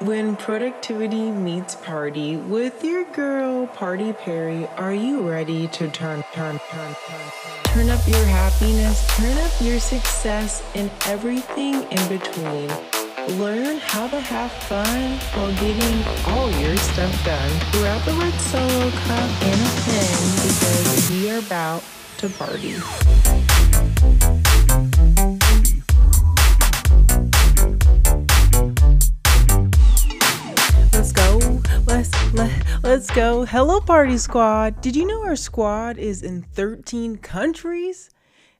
When productivity meets party with your girl Party Perry, are you ready to turn, turn, turn, turn, turn up your happiness, turn up your success, and everything in between? Learn how to have fun while getting all your stuff done. Grab the red solo cup and a pen because we are about to party. Let's go. Hello party squad. Did you know our squad is in 13 countries?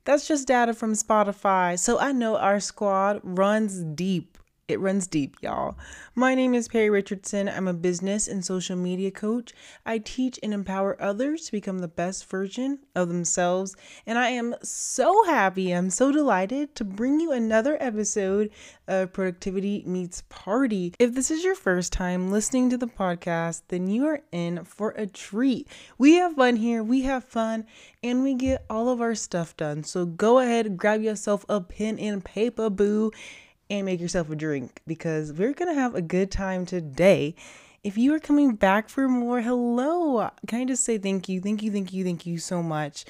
That's just data from Spotify. So I know our squad runs deep. It runs deep, y'all. My name is Perry Richardson. I'm a business and social media coach. I teach and empower others to become the best version of themselves. And I am so happy, I'm so delighted to bring you another episode of Productivity Meets Party. If this is your first time listening to the podcast, then you are in for a treat. We have fun here, we have fun, and we get all of our stuff done. So go ahead, grab yourself a pen and paper, boo and make yourself a drink because we're going to have a good time today. If you are coming back for more, hello. Can I just say thank you? Thank you, thank you, thank you so much.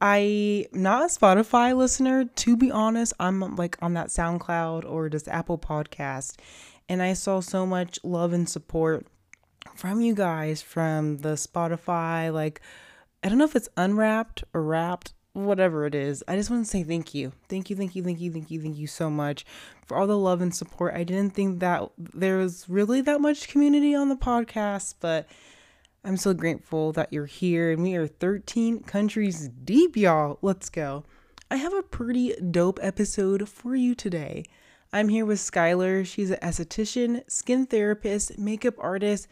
I'm not a Spotify listener, to be honest. I'm like on that SoundCloud or just Apple Podcast. And I saw so much love and support from you guys from the Spotify. Like, I don't know if it's unwrapped or wrapped whatever it is. I just want to say thank you. Thank you, thank you, thank you, thank you, thank you so much for all the love and support. I didn't think that there was really that much community on the podcast, but I'm so grateful that you're here and we are 13 countries deep, y'all. Let's go. I have a pretty dope episode for you today. I'm here with Skylar. She's an esthetician, skin therapist, makeup artist,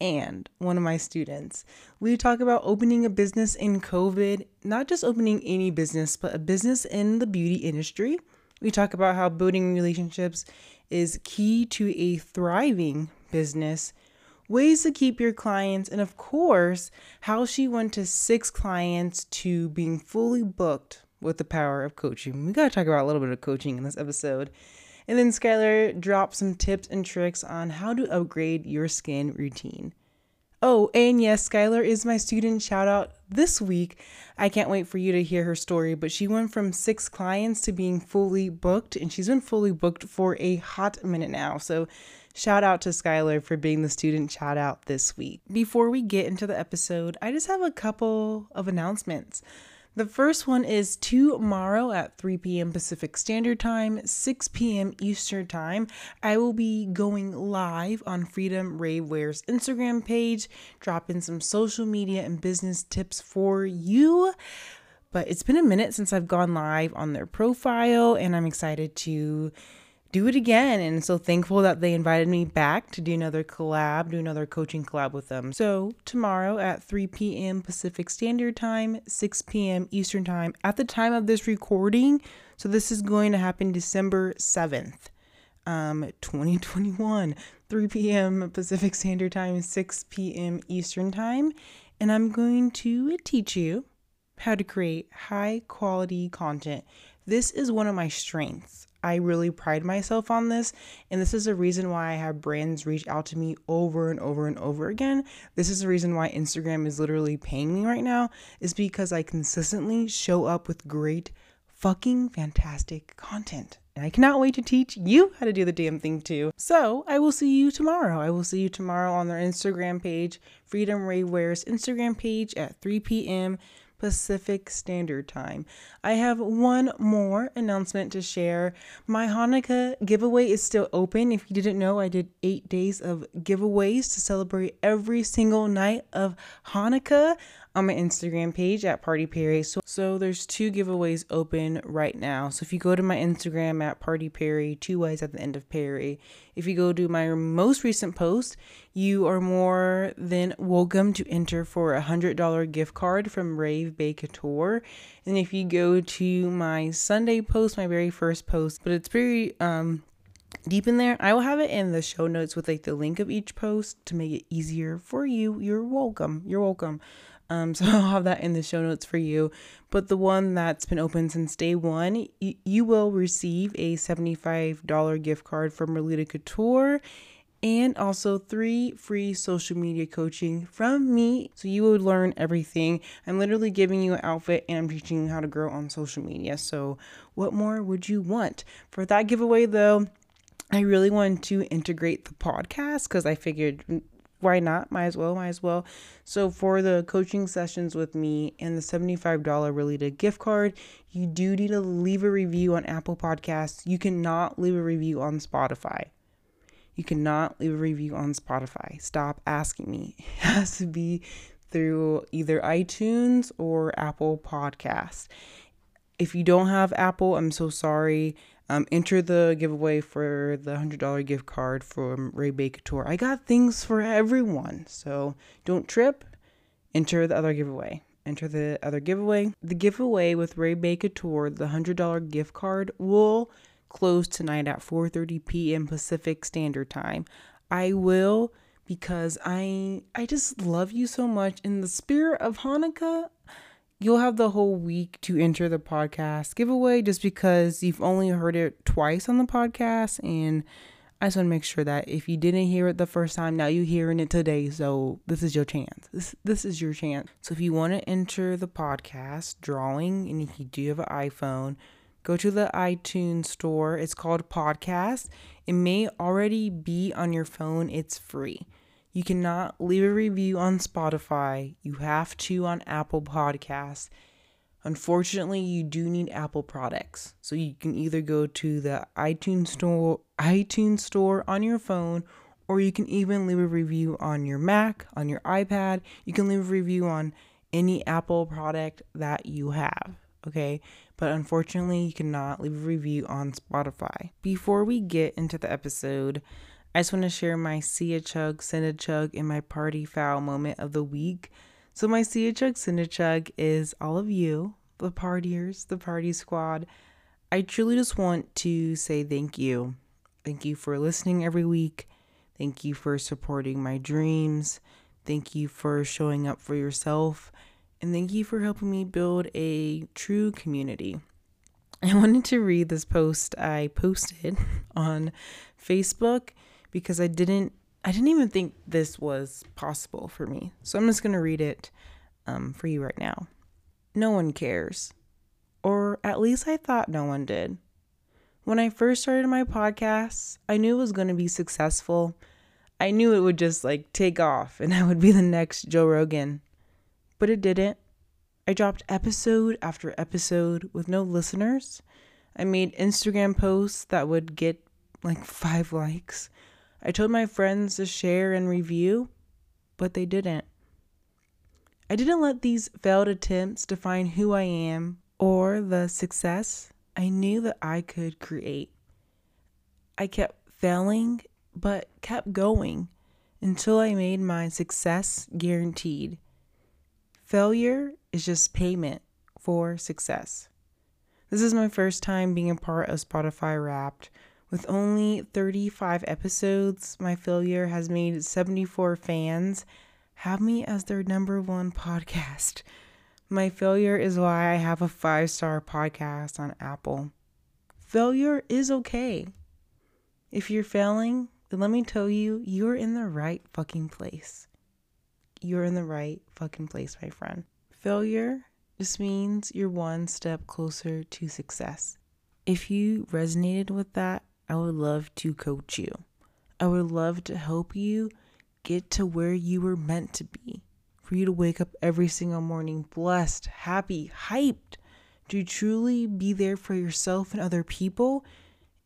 and one of my students. We talk about opening a business in COVID, not just opening any business, but a business in the beauty industry. We talk about how building relationships is key to a thriving business, ways to keep your clients, and of course, how she went to six clients to being fully booked with the power of coaching. We got to talk about a little bit of coaching in this episode. And then Skylar drops some tips and tricks on how to upgrade your skin routine. Oh, and yes, Skylar is my student shout out this week. I can't wait for you to hear her story, but she went from six clients to being fully booked, and she's been fully booked for a hot minute now. So, shout out to Skylar for being the student shout out this week. Before we get into the episode, I just have a couple of announcements. The first one is tomorrow at 3 p.m. Pacific Standard Time, 6 p.m. Eastern Time. I will be going live on Freedom Rave Wear's Instagram page, dropping some social media and business tips for you. But it's been a minute since I've gone live on their profile, and I'm excited to do it again. And so thankful that they invited me back to do another collab, do another coaching collab with them. So tomorrow at 3 p.m. Pacific Standard Time, 6 p.m. Eastern Time, at the time of this recording. So this is going to happen December 7th, um, 2021, 3 p.m. Pacific Standard Time, 6 p.m. Eastern Time. And I'm going to teach you how to create high quality content. This is one of my strengths. I really pride myself on this. And this is a reason why I have brands reach out to me over and over and over again. This is the reason why Instagram is literally paying me right now, is because I consistently show up with great, fucking fantastic content. And I cannot wait to teach you how to do the damn thing too. So I will see you tomorrow. I will see you tomorrow on their Instagram page, Freedom Rave Wear's Instagram page at 3 p.m. Pacific Standard Time. I have one more announcement to share. My Hanukkah giveaway is still open. If you didn't know, I did eight days of giveaways to celebrate every single night of Hanukkah on my Instagram page at Party Perry. So, so there's two giveaways open right now. So if you go to my Instagram at Party Perry, two ways at the end of Perry. If you go to my most recent post, you are more than welcome to enter for a hundred dollar gift card from Rave Bay Couture. And if you go to my Sunday post, my very first post, but it's pretty um deep in there. I will have it in the show notes with like the link of each post to make it easier for you. You're welcome. You're welcome. Um, so I'll have that in the show notes for you. But the one that's been open since day one, y- you will receive a $75 gift card from Merlita Couture. and also three free social media coaching from me. So you would learn everything. I'm literally giving you an outfit and I'm teaching you how to grow on social media. So, what more would you want? For that giveaway, though, I really wanted to integrate the podcast because I figured mm, why not? Might as well, might as well. So, for the coaching sessions with me and the $75 related gift card, you do need to leave a review on Apple Podcasts. You cannot leave a review on Spotify. You cannot leave a review on Spotify. Stop asking me. It has to be through either iTunes or Apple Podcasts. If you don't have Apple, I'm so sorry. Um, enter the giveaway for the $100 gift card from Rave Bay Couture. I got things for everyone. So don't trip. Enter the other giveaway. Enter the other giveaway. The giveaway with Rave Bay Couture, the $100 gift card, will close tonight at 4:30 p.m. Pacific Standard Time. I will because I I just love you so much in the spirit of Hanukkah. You'll have the whole week to enter the podcast giveaway just because you've only heard it twice on the podcast and I just want to make sure that if you didn't hear it the first time, now you're hearing it today. So this is your chance. This this is your chance. So if you want to enter the podcast drawing and if you do have an iPhone, go to the iTunes store. It's called Podcast. It may already be on your phone, it's free. You cannot leave a review on Spotify. You have to on Apple Podcasts. Unfortunately, you do need Apple products. So you can either go to the iTunes store, iTunes store on your phone or you can even leave a review on your Mac, on your iPad. You can leave a review on any Apple product that you have okay? But unfortunately, you cannot leave a review on Spotify. Before we get into the episode, I just want to share my see a chug, send a chug, and my party foul moment of the week. So, my see a chug, send a chug is all of you, the partiers, the party squad. I truly just want to say thank you. Thank you for listening every week. Thank you for supporting my dreams. Thank you for showing up for yourself and thank you for helping me build a true community. I wanted to read this post I posted on Facebook because I didn't I didn't even think this was possible for me. So I'm just going to read it um, for you right now. No one cares. Or at least I thought no one did. When I first started my podcast, I knew it was going to be successful. I knew it would just like take off and I would be the next Joe Rogan but it didn't. I dropped episode after episode with no listeners. I made Instagram posts that would get like five likes. I told my friends to share and review, but they didn't. I didn't let these failed attempts define who I am or the success I knew that I could create. I kept failing, but kept going until I made my success guaranteed. Failure is just payment for success. This is my first time being a part of Spotify Wrapped. With only 35 episodes, my failure has made 74 fans have me as their number one podcast. My failure is why I have a five star podcast on Apple. Failure is okay. If you're failing, then let me tell you, you're in the right fucking place you're in the right fucking place, my friend. Failure just means you're one step closer to success. If you resonated with that, I would love to coach you. I would love to help you get to where you were meant to be. For you to wake up every single morning blessed, happy, hyped, to truly be there for yourself and other people,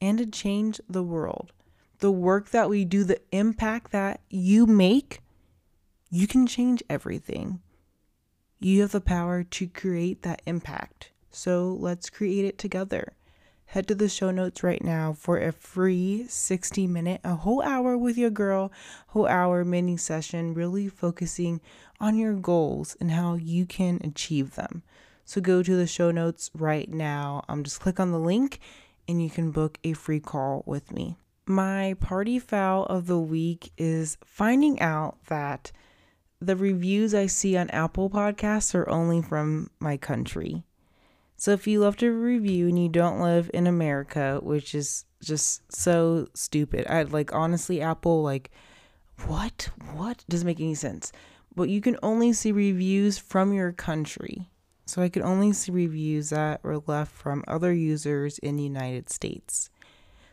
and to change the world. The work that we do, the impact that you make you can change everything. You have the power to create that impact. So let's create it together. Head to the show notes right now for a free 60 minute, a whole hour with your girl, whole hour mini session, really focusing on your goals and how you can achieve them. So go to the show notes right now. Um, just click on the link and you can book a free call with me. My party foul of the week is finding out that the reviews I see on Apple Podcasts are only from my country. So if you left a review and you don't live in America, which is just so stupid. I like honestly, Apple, like, what? What doesn't make any sense. But you can only see reviews from your country. So I could only see reviews that were left from other users in the United States.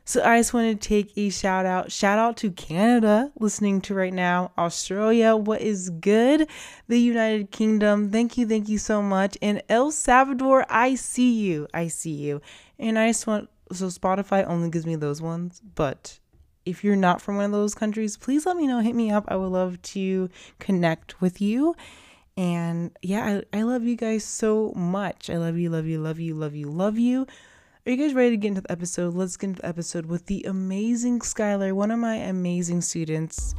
So I just want to take a shout out. Shout out to Canada listening to right now, Australia, what is good? The United Kingdom, thank you, thank you so much. And El Salvador, I see you. I see you. And I just want so Spotify only gives me those ones, but if you're not from one of those countries, please let me know. Hit me up. I would love to connect with you. And yeah, I, I love you guys so much. I love you, love you, love you, love you, love you. Are you guys ready to get into the episode? Let's get into the episode with the amazing Skylar, one of my amazing students.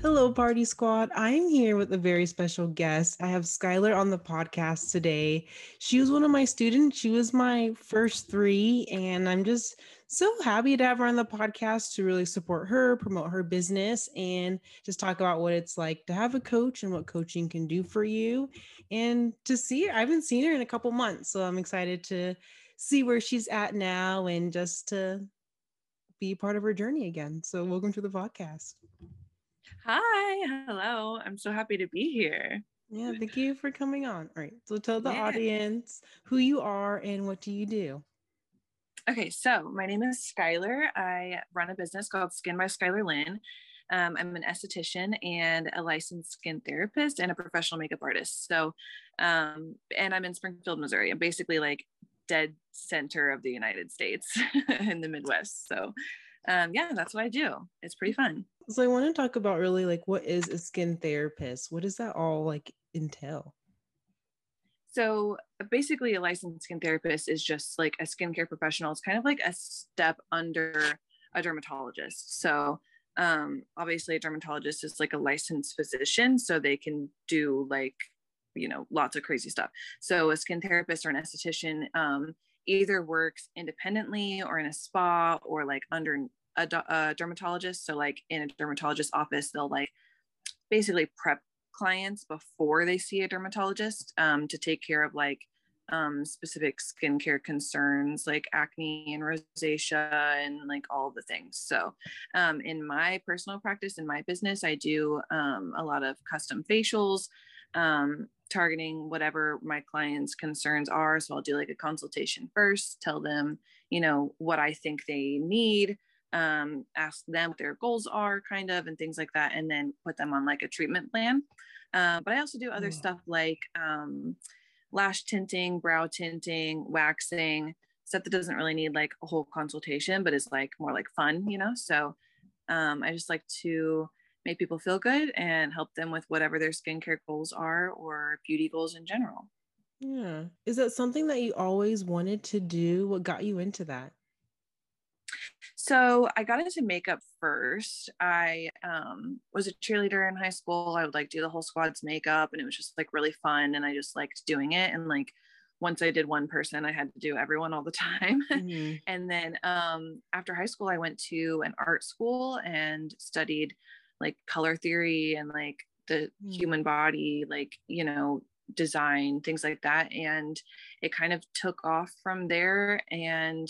Hello, Party Squad. I am here with a very special guest. I have Skylar on the podcast today. She was one of my students. She was my first three, and I'm just so happy to have her on the podcast to really support her, promote her business, and just talk about what it's like to have a coach and what coaching can do for you. And to see her, I haven't seen her in a couple months, so I'm excited to see where she's at now and just to be part of her journey again. So, welcome to the podcast. Hi, hello. I'm so happy to be here. Yeah, thank you for coming on. All right, so tell the yeah. audience who you are and what do you do. Okay, so my name is Skylar. I run a business called Skin by Skylar Lynn. Um, I'm an esthetician and a licensed skin therapist and a professional makeup artist. So, um, and I'm in Springfield, Missouri. I'm basically like dead center of the United States in the Midwest. So, um, yeah, that's what I do. It's pretty fun. So, I want to talk about really like what is a skin therapist? What does that all like entail? So basically, a licensed skin therapist is just like a skincare professional. It's kind of like a step under a dermatologist. So um, obviously, a dermatologist is like a licensed physician, so they can do like you know lots of crazy stuff. So a skin therapist or an esthetician um, either works independently or in a spa or like under a, a dermatologist. So like in a dermatologist office, they'll like basically prep clients before they see a dermatologist um, to take care of like um, specific skincare concerns like acne and rosacea and like all the things. So, um, in my personal practice, in my business, I do um, a lot of custom facials, um, targeting whatever my clients' concerns are. So, I'll do like a consultation first, tell them, you know, what I think they need um, ask them what their goals are, kind of, and things like that, and then put them on like a treatment plan. Uh, but I also do other stuff like um, lash tinting, brow tinting, waxing, stuff that doesn't really need like a whole consultation, but is like more like fun, you know? So um, I just like to make people feel good and help them with whatever their skincare goals are or beauty goals in general. Yeah. Is that something that you always wanted to do? What got you into that? So I got into makeup first. I um, was a cheerleader in high school. I would like do the whole squad's makeup, and it was just like really fun, and I just liked doing it. And like once I did one person, I had to do everyone all the time. Mm-hmm. and then um, after high school, I went to an art school and studied like color theory and like the mm-hmm. human body, like you know design things like that and it kind of took off from there and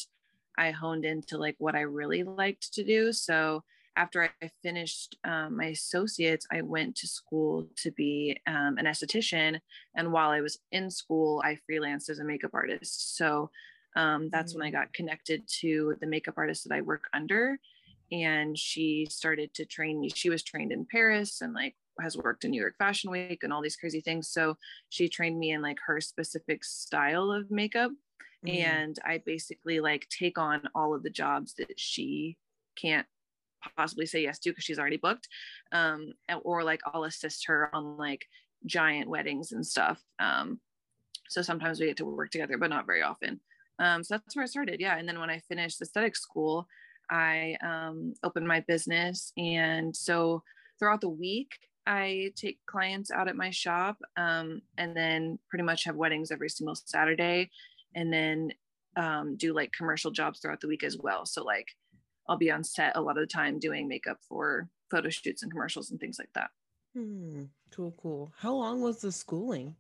I honed into like what I really liked to do. So after I finished um, my associates, I went to school to be um, an esthetician. And while I was in school, I freelanced as a makeup artist. So um, that's mm-hmm. when I mm. got connected to the makeup artist that I work under. And she started to train me. She was trained in Paris and like has worked in New York Fashion Week and all these crazy things. So she trained me in like her specific style of makeup mm-hmm. and I basically like take on all of the jobs that she can't possibly say yes to because she's already booked um or like I'll assist her on like giant weddings and stuff um so sometimes we get to work together but not very often um so that's where I started yeah and then when I finished aesthetic school I um opened my business and so throughout the week I take clients out at my shop um, and then pretty much have weddings every single Saturday and then um, do like commercial jobs throughout the week as well. So like I'll be on set a lot of the time doing makeup for photo shoots and commercials and things like that. Hmm. Cool, cool. How long was the schooling?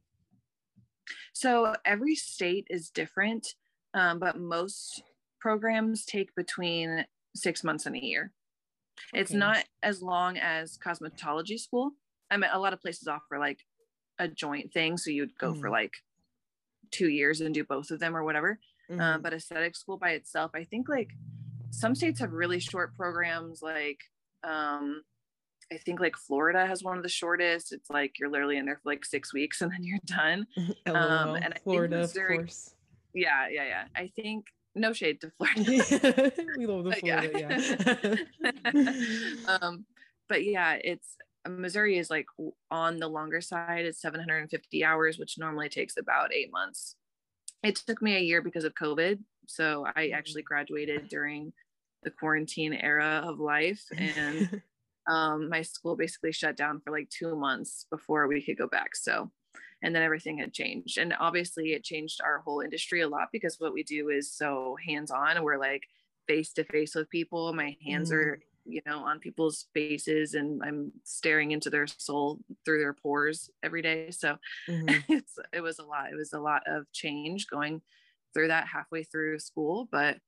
So every state is different, um, but most programs take between six months and a year. It's not as long as cosmetology school. I mean, a lot of places offer like a joint thing. So you'd go for Mhm. like two years and do both of them or whatever. Mhm. Um, but aesthetic school by itself, I think like some states have really short programs. Like, um, I think like Florida has one of the shortest. It's like you're literally in there for like six weeks and then you're done. Um, and I think Florida, of course. Yeah, yeah, yeah. I think no shade to Florida. we love the Florida, yeah. um, but yeah, it's Missouri is like on the longer side. It's 750 hours, which normally takes about eight months. It took me a year because of COVID. So I Mhm. actually graduated during the quarantine era of life. And um, my school basically shut down for like two months before we could go back. So, and then everything had changed. And obviously, it changed our whole industry a lot because what we do is so hands on. We're like face to face with people. My hands are, you know, on people's faces and I'm staring into their soul through their pores every day. So, Mhm. it's it was a lot. It was a lot of change going through that halfway through school, but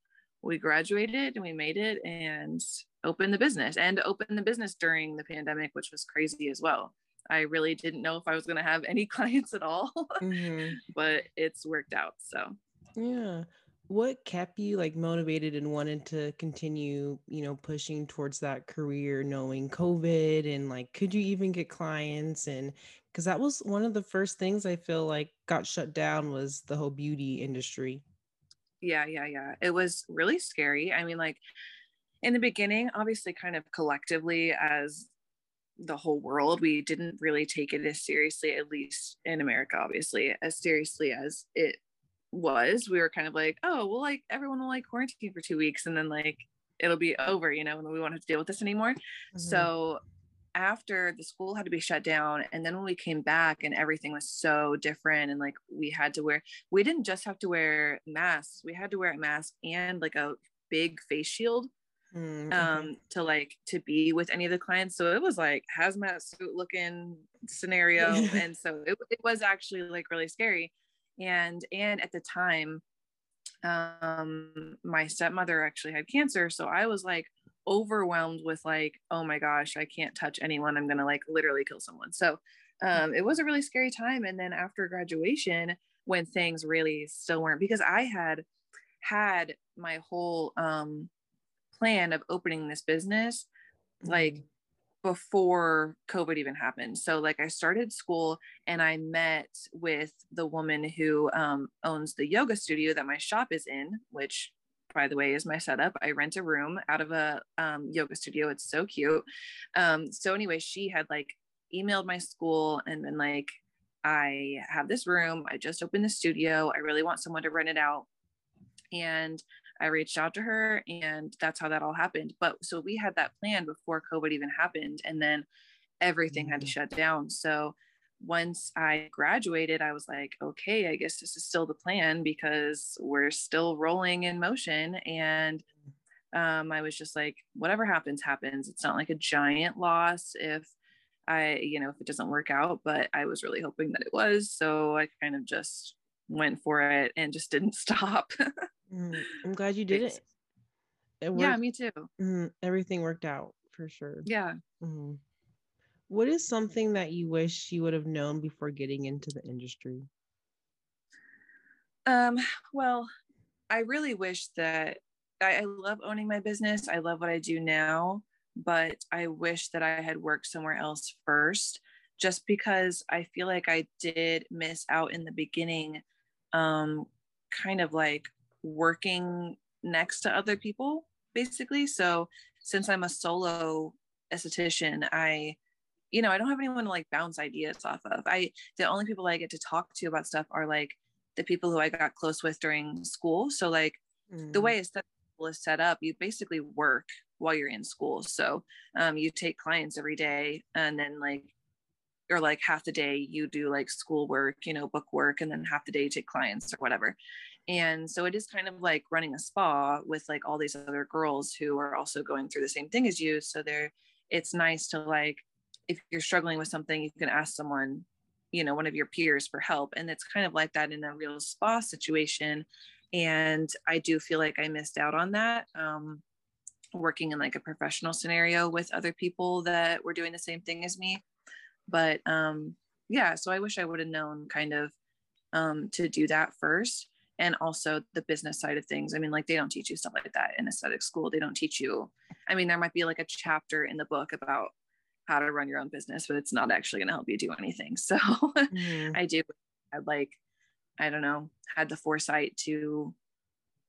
we graduated and we made it and opened the business and opened the business during the pandemic, which was crazy as well. I really didn't know if I was going to have any clients at all, Mhm. but it's worked out. So, Yeah. What kept you like motivated and wanted to continue, you know, pushing towards that career, knowing COVID and like, could you even get clients? And because that was one of the first things I feel like got shut down was the whole beauty industry. yeah, yeah, yeah. It was really scary. I mean, like in the beginning, obviously, kind of collectively as the whole world, we didn't really take it as seriously, at least in America, obviously, as seriously as it was. We were kind of like, oh, well, like everyone will like quarantine for two weeks and then like it'll be over, you know, and we won't have to deal with this anymore. Mhm. So after the school had to be shut down and then when we came back and everything was so different and like we had to wear we didn't just have to wear masks we had to wear a mask and like a big face shield Mm, um to like to be with any of the clients so it was like hazmat suit looking scenario and so it, it was actually like really scary and and at the time um my stepmother actually had cancer. So i was like overwhelmed with like oh my gosh i can't touch anyone. I'm gonna like literally kill someone. So um it was a really scary time. And then after graduation when things really still weren't because i had had my whole um plan of opening this business like Mhm. Before COVID even happened. So like I started school and I met with the woman who um, owns the yoga studio that my shop is in, which by the way is my setup. I rent a room out of a um, yoga studio. It's so cute. Um, so anyway, she had like emailed my school and been like, I have this room. I just opened the studio. I really want someone to rent it out. And I reached out to her and that's how that all happened. But so we had that plan before COVID even happened. And then everything had to Mhm. shut down. So once I graduated, I was like, okay, I guess this is still the plan because we're still rolling in motion. And um, I was just like, whatever happens, happens. It's not like a giant loss if I, you know, if it doesn't work out, but I was really hoping that it was. So I kind of just went for it and just didn't stop. Mm, I'm glad you did it. It yeah, me too. Mhm. Everything worked out for sure. Yeah. Mhm. What is something that you wish you would have known before getting into the industry? Um, well, I really wish that I, I love owning my business. I love what I do now, but I wish that I had worked somewhere else first, just because I feel like I did miss out in the beginning, um, kind of like working next to other people, basically. So since I'm a solo esthetician, I you know, I don't have anyone to like bounce ideas off of. I the only people I get to talk to about stuff are like the people who I got close with during school. So like the Mm, way aesthetic school is set up, you basically work while you're in school. So um, you take clients every day, and then like or like half the day you do like school work, you know, book work, and then half the day you take clients or whatever. And so it is kind of like running a spa with like all these other girls who are also going through the same thing as you. So they're it's nice to like if you're struggling with something, you can ask someone, you know, one of your peers for help. And it's kind of like that in a real spa situation. and i do feel like i missed out on that um, working in like a professional scenario with other people that were doing the same thing as me but um, yeah so i wish i would have known kind of um, to do that first and also the business side of things. I mean like they don't teach you stuff like that in aesthetic school. They don't teach you i mean there might be like a chapter in the book about how to run your own business but it's not actually going to help you do anything. So mm. i do I like i don't know had the foresight to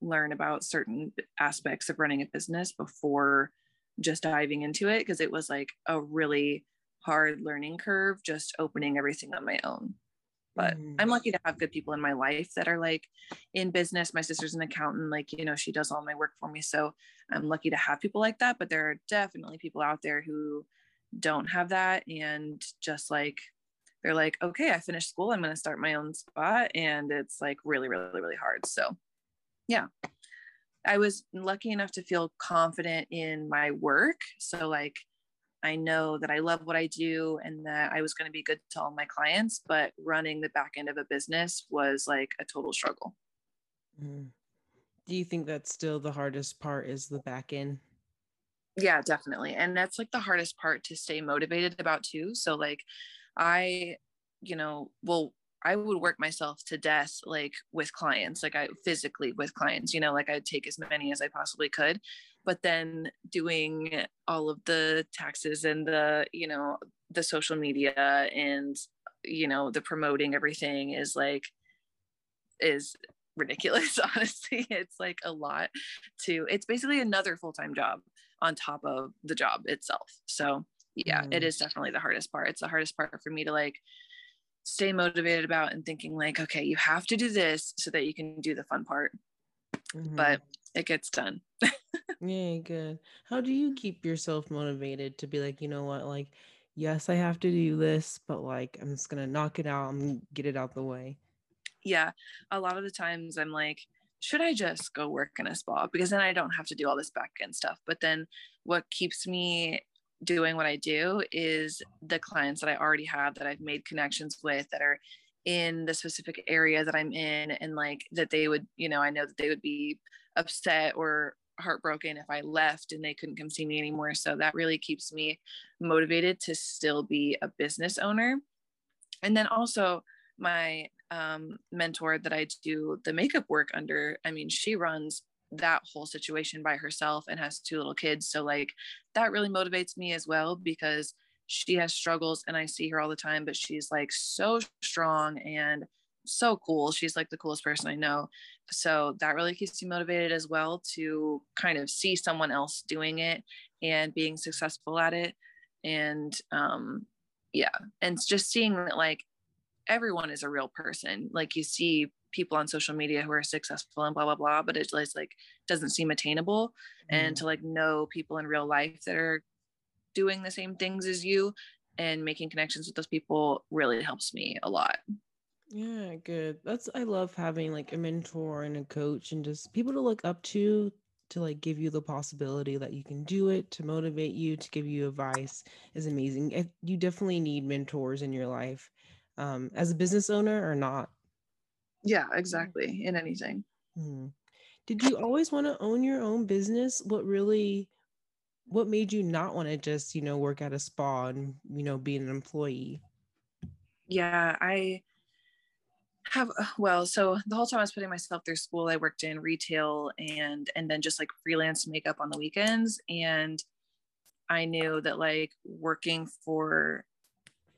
learn about certain aspects of running a business before just diving into it because it was like a really hard learning curve just opening everything on my own but mm. i'm lucky to have good people in my life that are like in business my sister's an accountant like you know she does all my work for me so i'm lucky to have people like that but there are definitely people out there who don't have that and just like they're like okay i finished school i'm going to start my own spot and it's like really really really hard so yeah i was lucky enough to feel confident in my work so like I know that I love what I do and that I was going to be good to all my clients, but running the back end of a business was like a total struggle. Mm. Do you think that's still the hardest part is the back end? Yeah, definitely. And that's like the hardest part to stay motivated about too. So like I, you know, well, I would work myself to death like with clients, like I physically with clients, you know, like I'd take as many as I possibly could but then doing all of the taxes and the you know the social media and you know the promoting everything is like is ridiculous honestly. It's like a lot to it's basically another full-time job on top of the job itself. So yeah mm. it is definitely the hardest part. It's the hardest part for me to like stay motivated about and thinking like okay you have to do this so that you can do the fun part. Mm-hmm. but it gets done yeah, good. How do you keep yourself motivated to be like, you know what, like, yes, I have to do this, but like, I'm just gonna knock it out and get it out the way. Yeah, a lot of the times I'm like, should I just go work in a spa because then I don't have to do all this back end stuff. But then what keeps me doing what I do is the clients that I already have that I've made connections with that are in the specific area that I'm in and like that they would, you know, I know that they would be upset or heartbroken if I left and they couldn't come see me anymore. So that really keeps me motivated to still be a business owner. And then also my um, mentor that I do the makeup work under, I mean, she runs that whole situation by herself and has two little kids. So like that really motivates me as well because she has struggles and I see her all the time, but she's like so strong and so cool. She's like the coolest person I know. So that really keeps you motivated as well to kind of see someone else doing it and being successful at it. And um, yeah, and just seeing that like everyone is a real person. Like you see people on social media who are successful and blah blah blah, but it just like doesn't seem attainable. Mm. And to like know people in real life that are doing the same things as you and making connections with those people really helps me a lot. Yeah, good. That's I love having like a mentor and a coach and just people to look up to to like give you the possibility that you can do it, to motivate you, to give you advice is amazing. You definitely need mentors in your life um, as a business owner or not. Yeah, exactly. In anything. Hmm. Did you always want to own your own business? What really, what made you not want to just, you know, work at a spa and, you know, be an employee? Yeah, I, have uh, well so the whole time i was putting myself through school i worked in retail and and then just like freelance makeup on the weekends and i knew that like working for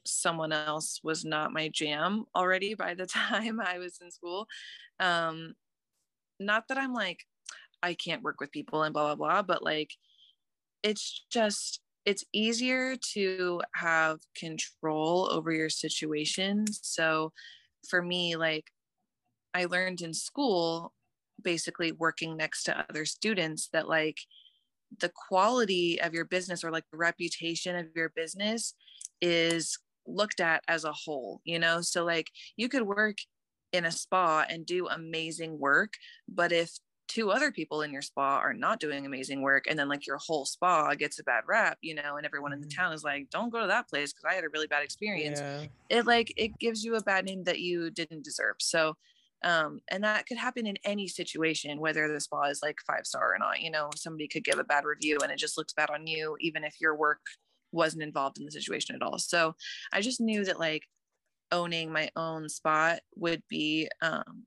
someone else was not my jam already by the time i was in school. Um not that i'm like i can't work with people and blah blah blah but like it's just it's easier to have control over your situation. So for me, like I learned in school, basically working next to other students, that like the quality of your business or like the reputation of your business is looked at as a whole, you know? So, like, you could work in a spa and do amazing work, but if two other people in your spa are not doing amazing work and then like your whole spa gets a bad rap you know and everyone in the mm-hmm. town is like don't go to that place because i had a really bad experience yeah. it like it gives you a bad name that you didn't deserve so um, and that could happen in any situation whether the spa is like five star or not you know somebody could give a bad review and it just looks bad on you even if your work wasn't involved in the situation at all so i just knew that like owning my own spot would be um,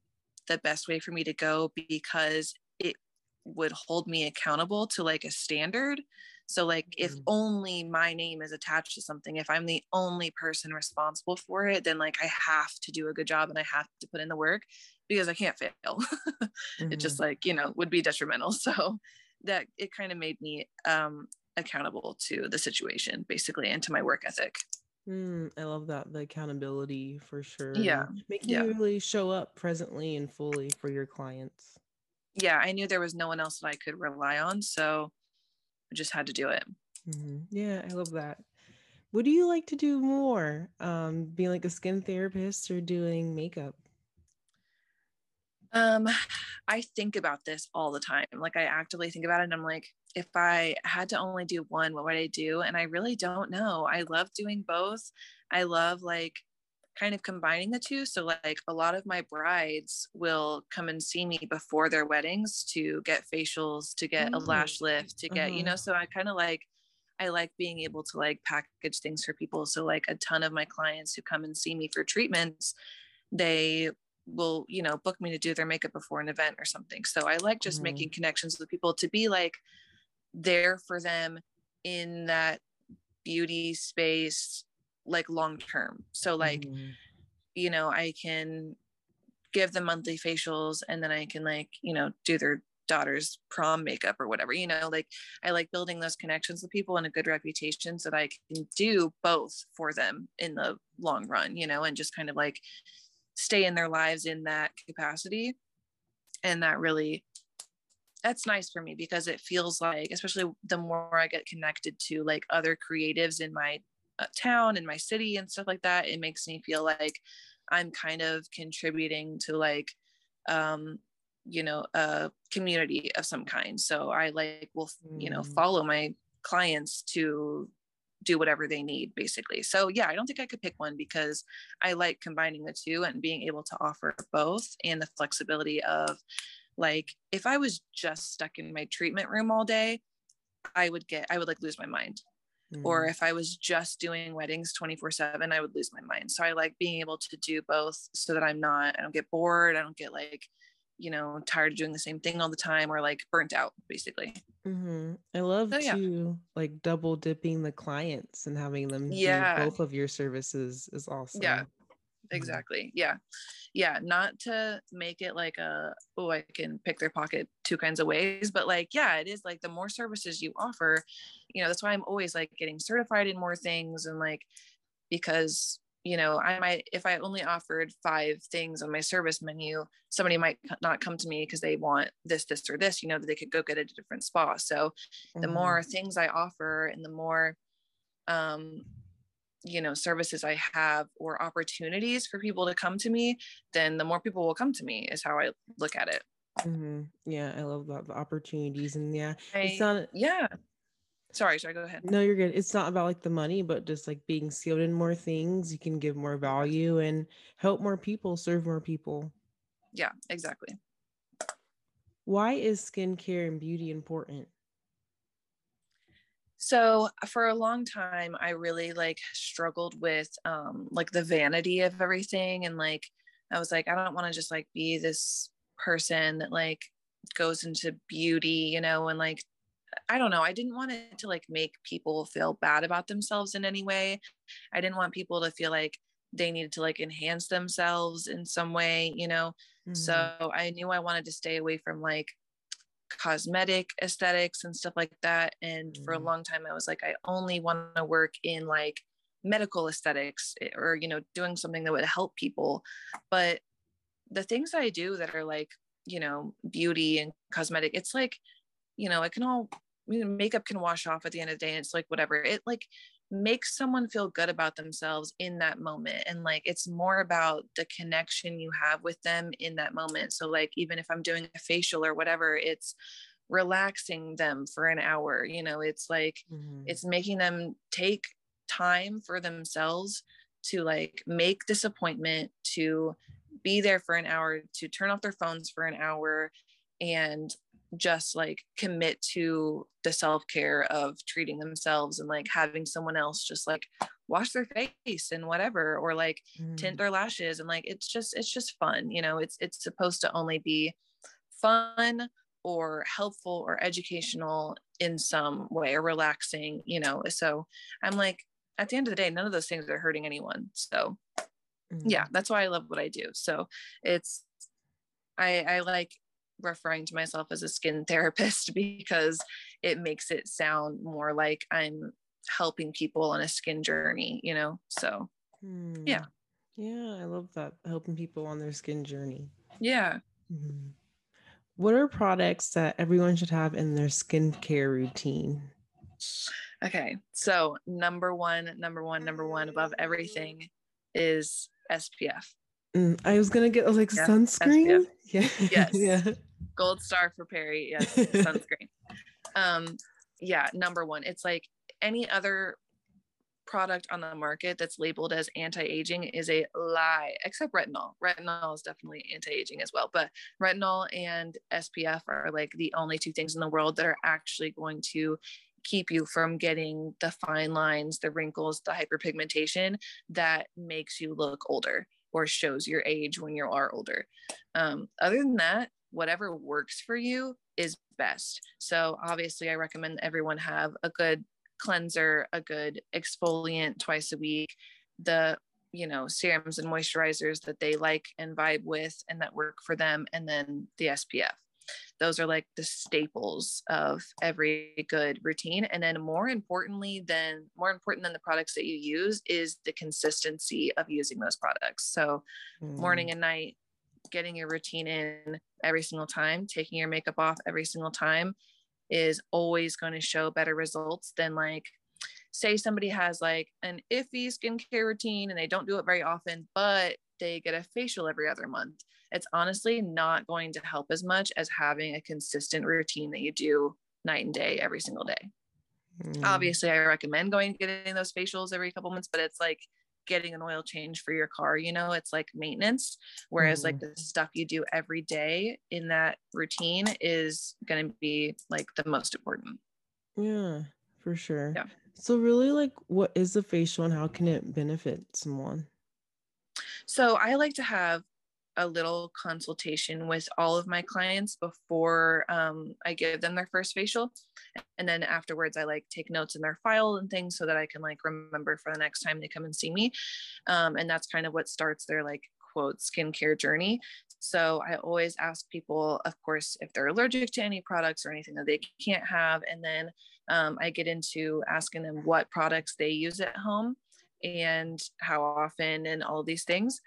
the best way for me to go because it would hold me accountable to like a standard so like mm-hmm. if only my name is attached to something if i'm the only person responsible for it then like i have to do a good job and i have to put in the work because i can't fail mm-hmm. it just mm-hmm. like you know would be detrimental so that it kind of made me um accountable to the situation basically and to my work ethic Mm, I love that the accountability for sure. Yeah. Making yeah. you really show up presently and fully for your clients. Yeah, I knew there was no one else that I could rely on, so I just had to do it. Mm-hmm. Yeah, I love that. What do you like to do more? Um, being like a skin therapist or doing makeup? Um, I think about this all the time. Like I actively think about it and I'm like, if I had to only do one, what would I do? And I really don't know. I love doing both. I love like kind of combining the two. So like a lot of my brides will come and see me before their weddings to get facials, to get a mm. lash lift, to get, uh-huh. you know, so I kind of like I like being able to like package things for people. So like a ton of my clients who come and see me for treatments, they will you know book me to do their makeup before an event or something so i like just mm-hmm. making connections with people to be like there for them in that beauty space like long term so like mm-hmm. you know i can give them monthly facials and then i can like you know do their daughter's prom makeup or whatever you know like i like building those connections with people and a good reputation so that i can do both for them in the long run you know and just kind of like stay in their lives in that capacity and that really that's nice for me because it feels like especially the more i get connected to like other creatives in my uh, town in my city and stuff like that it makes me feel like i'm kind of contributing to like um you know a community of some kind so i like will you know mm. follow my clients to do whatever they need basically so yeah i don't think i could pick one because i like combining the two and being able to offer both and the flexibility of like if i was just stuck in my treatment room all day i would get i would like lose my mind mm. or if i was just doing weddings 24 7 i would lose my mind so i like being able to do both so that i'm not i don't get bored i don't get like you know tired of doing the same thing all the time or like burnt out basically mm-hmm. i love so, yeah. to like double dipping the clients and having them yeah both of your services is awesome yeah. Exactly yeah. Yeah not to make it like a oh i can pick their pocket two kinds of ways but like yeah it is like the more services you offer you know that's why i'm always like getting certified in more things and like because you know i might if i only offered five things on my service menu somebody might not come to me because they want this this or this you know that they could go get at a different spa. So mm-hmm. the more things i offer and the more um you know services i have or opportunities for people to come to me then the more people will come to me is how i look at it. Mm-hmm. yeah i love that the opportunities and yeah I, it's not yeah. Sorry sorry go ahead. No you're good. It's not about like the money but just like being skilled in more things. You can give more value and help more people serve more people. Yeah exactly. Why is skincare and beauty important so for a long time i really like struggled with um like the vanity of everything and like i was like i don't want to just like be this person that like goes into beauty you know and like I don't know. I didn't want it to like make people feel bad about themselves in any way. I didn't want people to feel like they needed to like enhance themselves in some way, you know? Mm-hmm. So I knew I wanted to stay away from like cosmetic aesthetics and stuff like that. And mm-hmm. for a mm-hmm. long time, I was like, I only want to work in like medical aesthetics eh, or, you know, doing something that would help people. But the things I do that are like, you know, beauty and cosmetic, it's like, you know, it can all you know, makeup can wash off at the end of the day. And it's like whatever. It like makes someone feel good about themselves in that moment. And like it's more about the connection you have with them in that moment. So like even if I'm doing a facial or whatever, it's relaxing them for an hour. You know, it's like mm-hmm. it's making them take time for themselves to like make this appointment to be there for an hour to turn off their phones for an hour and just like commit to the self-care of treating themselves and like having someone else just like wash their face and whatever or like mm. tint their lashes and like it's just it's just fun you know it's it's supposed to only be fun or helpful or educational in some way or relaxing you know so i'm like at the end of the day none of those things are hurting anyone so mm. yeah that's why i love what i do so it's i i like referring to myself as a skin therapist because it makes it sound more like I'm helping people on a skin journey, you know? So, hmm. yeah. Yeah, I love that. Helping people on their skin journey. Yeah. Mm-hmm. What are products that everyone should have in their skincare routine? Okay. So, number one, number one, number one above everything is SPF. Mm, I was gonna get like yeah, sunscreen. SPF. Yeah. Yes. yeah gold star for Perry. Yes, sunscreen. um, yeah, number one. It's like any other product on the market that's labeled as anti-aging is a lie except retinol retinol is definitely anti-aging as well but retinol and spf are like the only two things in the world that are actually going to keep you from getting the fine lines the wrinkles the hyperpigmentation that makes you look older or shows your age when you are older um, other than that whatever works for you is best. So obviously I recommend everyone have a good cleanser, a good exfoliant twice a week, the you know serums and moisturizers that they like and vibe with and that work for them and then the SPF. Those are like the staples of every good routine and then more importantly than more important than the products that you use is the consistency of using those products. So mm. morning and night getting your routine in every single time, taking your makeup off every single time is always going to show better results than like say somebody has like an iffy skincare routine and they don't do it very often, but they get a facial every other month. It's honestly not going to help as much as having a consistent routine that you do night and day every single day. Mm. Obviously, I recommend going getting those facials every couple months, but it's like getting an oil change for your car you know it's like maintenance whereas mm like the stuff you do every day in that routine is going to be like the most important. Yeah for sure. Yeah. So really like what is the facial and how can it benefit someone? So i like to have a little consultation with all of my clients before um, I give them their first facial. And then afterwards, I like take notes in their file and things so that I can like remember for the next time they come and see me. Um, and that's kind of what starts their like quote skincare journey. So I always ask people, of course, if they're allergic to any products or anything that they can't have. And then um, I get into asking them what products they use at home and how often and all these things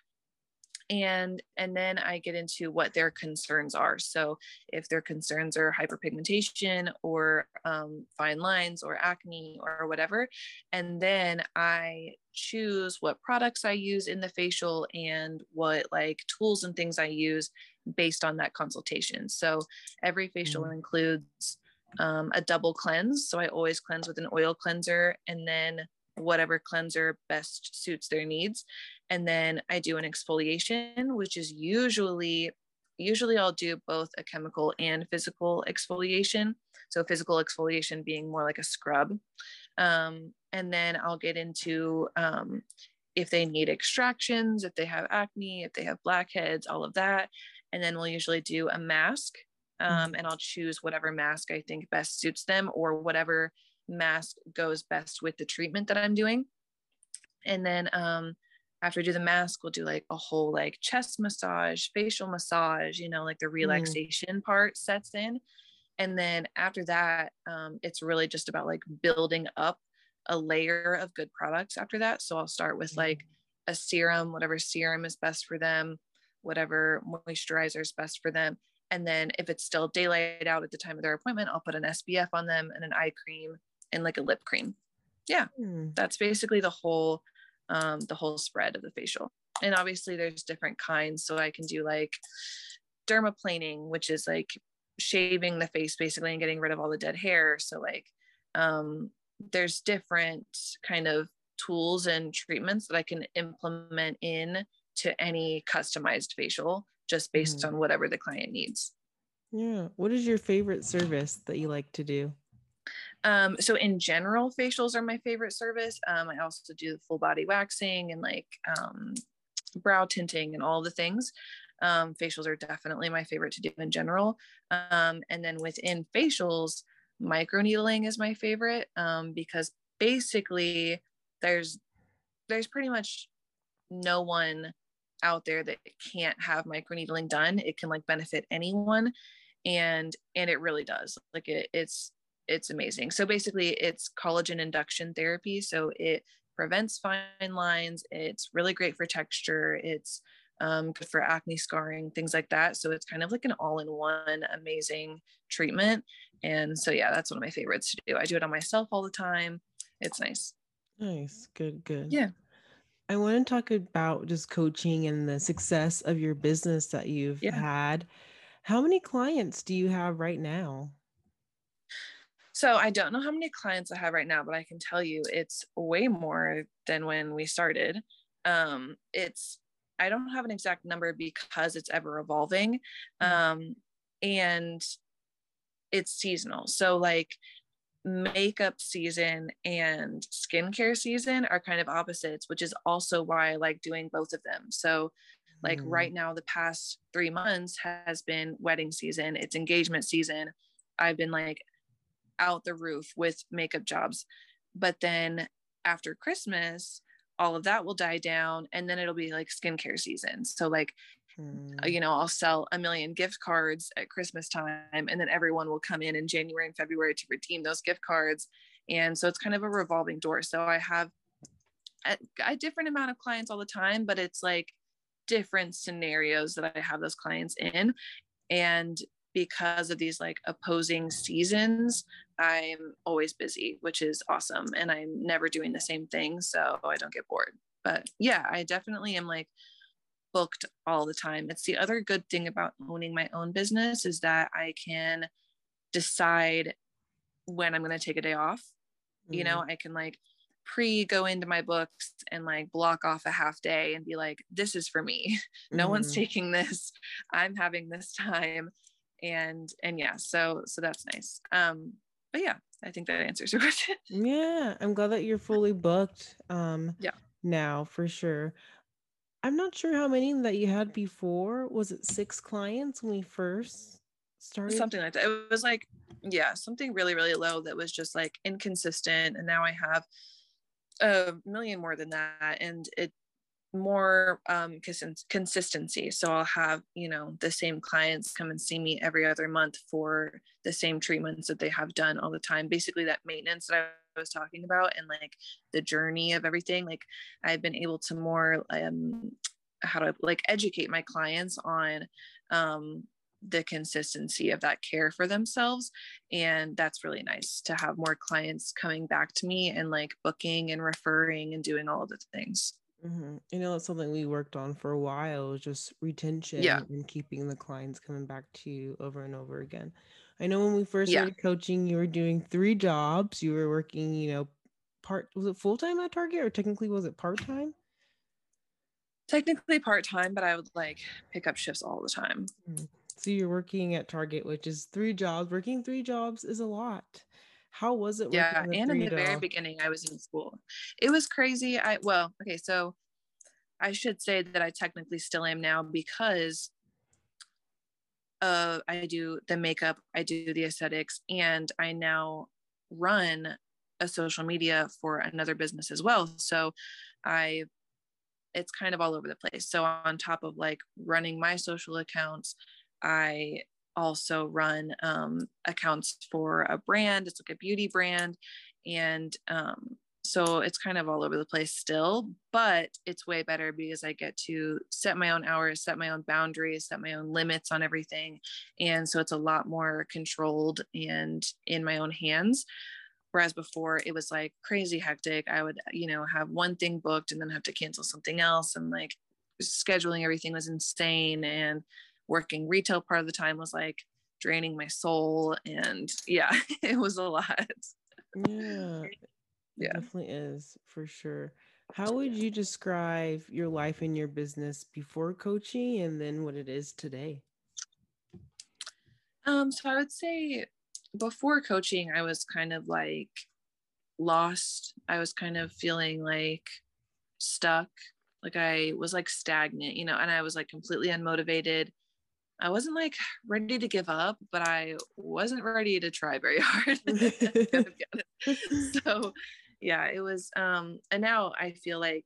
and and then i get into what their concerns are. So if their concerns are hyperpigmentation or um, fine lines or acne or whatever and then i choose what products i use in the facial and what like tools and things i use based on that consultation. So every facial mm-hmm. includes um, a double cleanse. So i always cleanse with an oil cleanser and then whatever cleanser best suits their needs and then I do an exfoliation, which is usually usually I'll do both a chemical and physical exfoliation. So physical exfoliation being more like a scrub. Um, and then I'll get into um, if they need extractions, if they have acne, if they have blackheads, all of that. And then we'll usually do a mask. Um, mm-hmm. and I'll choose whatever mask I think best suits them or whatever mask goes best with the treatment that I'm doing. And then um, after we do the mask, we'll do like a whole like chest massage, facial massage, you know, like the mm. relaxation mm. part sets in. And then after that, um, it's really just about like building up a layer of good products after that. So I'll start with like mm. a serum, whatever serum is best for them, whatever moisturizer is best for them. And then if it's still daylight out at the time of their appointment, I'll put an SPF on them and an eye cream and like a lip cream. Yeah, mm. that's basically the whole um, the whole spread of the facial. And obviously, there's different kinds. So I can do like dermaplaning, which is like shaving the face basically and getting rid of all the dead hair. So, like, um, there's different kind of tools and treatments that I can implement in to any customized facial just based mm-hmm. on whatever the client needs. Yeah. What is your favorite service that you like to do? Um, so in general, facials are my favorite service. Um, I also do full body waxing and like um, brow tinting and all the things. Um, facials are definitely my favorite to do in general. Um, and then within facials, microneedling is my favorite um, because basically there's there's pretty much no one out there that can't have microneedling done. It can like benefit anyone and and it really does. Like it, it's it's amazing. So basically, it's collagen induction therapy. So it prevents fine lines. It's really great for texture. It's um, good for acne scarring, things like that. So it's kind of like an all in one amazing treatment. And so, yeah, that's one of my favorites to do. I do it on myself all the time. It's nice. Nice. Good, good. Yeah. I want to talk about just coaching and the success of your business that you've yeah. had. How many clients do you have right now? So I don't know how many clients I have right now, but I can tell you it's way more than when we started. Um, it's I don't have an exact number because it's ever evolving. Mm-hmm. Um, and it's seasonal. So like makeup season and skincare season are kind of opposites, which is also why I like doing both of them. So like mm. right now, the past three months has been wedding season, it's engagement season. I've been like out the roof with makeup jobs. But then after Christmas, all of that will die down and then it'll be like skincare season. So like mm. you know, I'll sell a million gift cards at Christmas time and then everyone will come in in January and February to redeem those gift cards. And so it's kind of a revolving door. So I have a, a different amount of clients all the time, but it's like different scenarios that I have those clients in. And because of these like opposing seasons, I'm always busy, which is awesome. And I'm never doing the same thing. So I don't get bored. But yeah, I definitely am like booked all the time. It's the other good thing about owning my own business is that I can decide when I'm going to take a day off. Mm-hmm. You know, mm-hmm. I can like pre go into my books and like block off a half day and be like, this is for me. no mm-hmm. one's taking this. I'm having this time and and yeah so so that's nice. Um but yeah i think that answers your question. Yeah i'm glad that you're fully booked um yeah. now for sure. I'm not sure how many that you had before. Was it six clients when we first started? Something like that. It was like yeah something really really low that was just like inconsistent and now i have a million more than that and it more um, cons- consistency. So I'll have, you know, the same clients come and see me every other month for the same treatments that they have done all the time. Basically, that maintenance that I was talking about and like the journey of everything. Like I've been able to more, um, how to like educate my clients on um, the consistency of that care for themselves. And that's really nice to have more clients coming back to me and like booking and referring and doing all of the things. Mm-hmm. You know, it's something we worked on for a while, just retention yeah. and keeping the clients coming back to you over and over again. I know when we first yeah. started coaching, you were doing three jobs. You were working, you know, part was it full time at Target or technically was it part time? Technically part time, but I would like pick up shifts all the time. Mm-hmm. So you're working at Target, which is three jobs. Working three jobs is a lot. How was it? Yeah, and in the very beginning, I was in school. It was crazy. I well, okay, so I should say that I technically still am now because uh, I do the makeup, I do the aesthetics, and I now run a social media for another business as well. So I it's kind of all over the place. So on top of like running my social accounts, I also run um, accounts for a brand. It's like a beauty brand. And um, so it's kind of all over the place still, but it's way better because I get to set my own hours, set my own boundaries, set my own limits on everything. And so it's a lot more controlled and in my own hands. Whereas before it was like crazy hectic. I would, you know, have one thing booked and then have to cancel something else. And like scheduling everything was insane. And working retail part of the time was like draining my soul and yeah it was a lot yeah yeah definitely is for sure How would you describe your life and your business before coaching and then what it is today? Um, so I would say before coaching, I was kind of like lost. I was kind of feeling like stuck, like I was like stagnant, you know, and I was like completely unmotivated. I wasn't like ready to give up, but I wasn't ready to try very hard. so yeah, it was um and now I feel like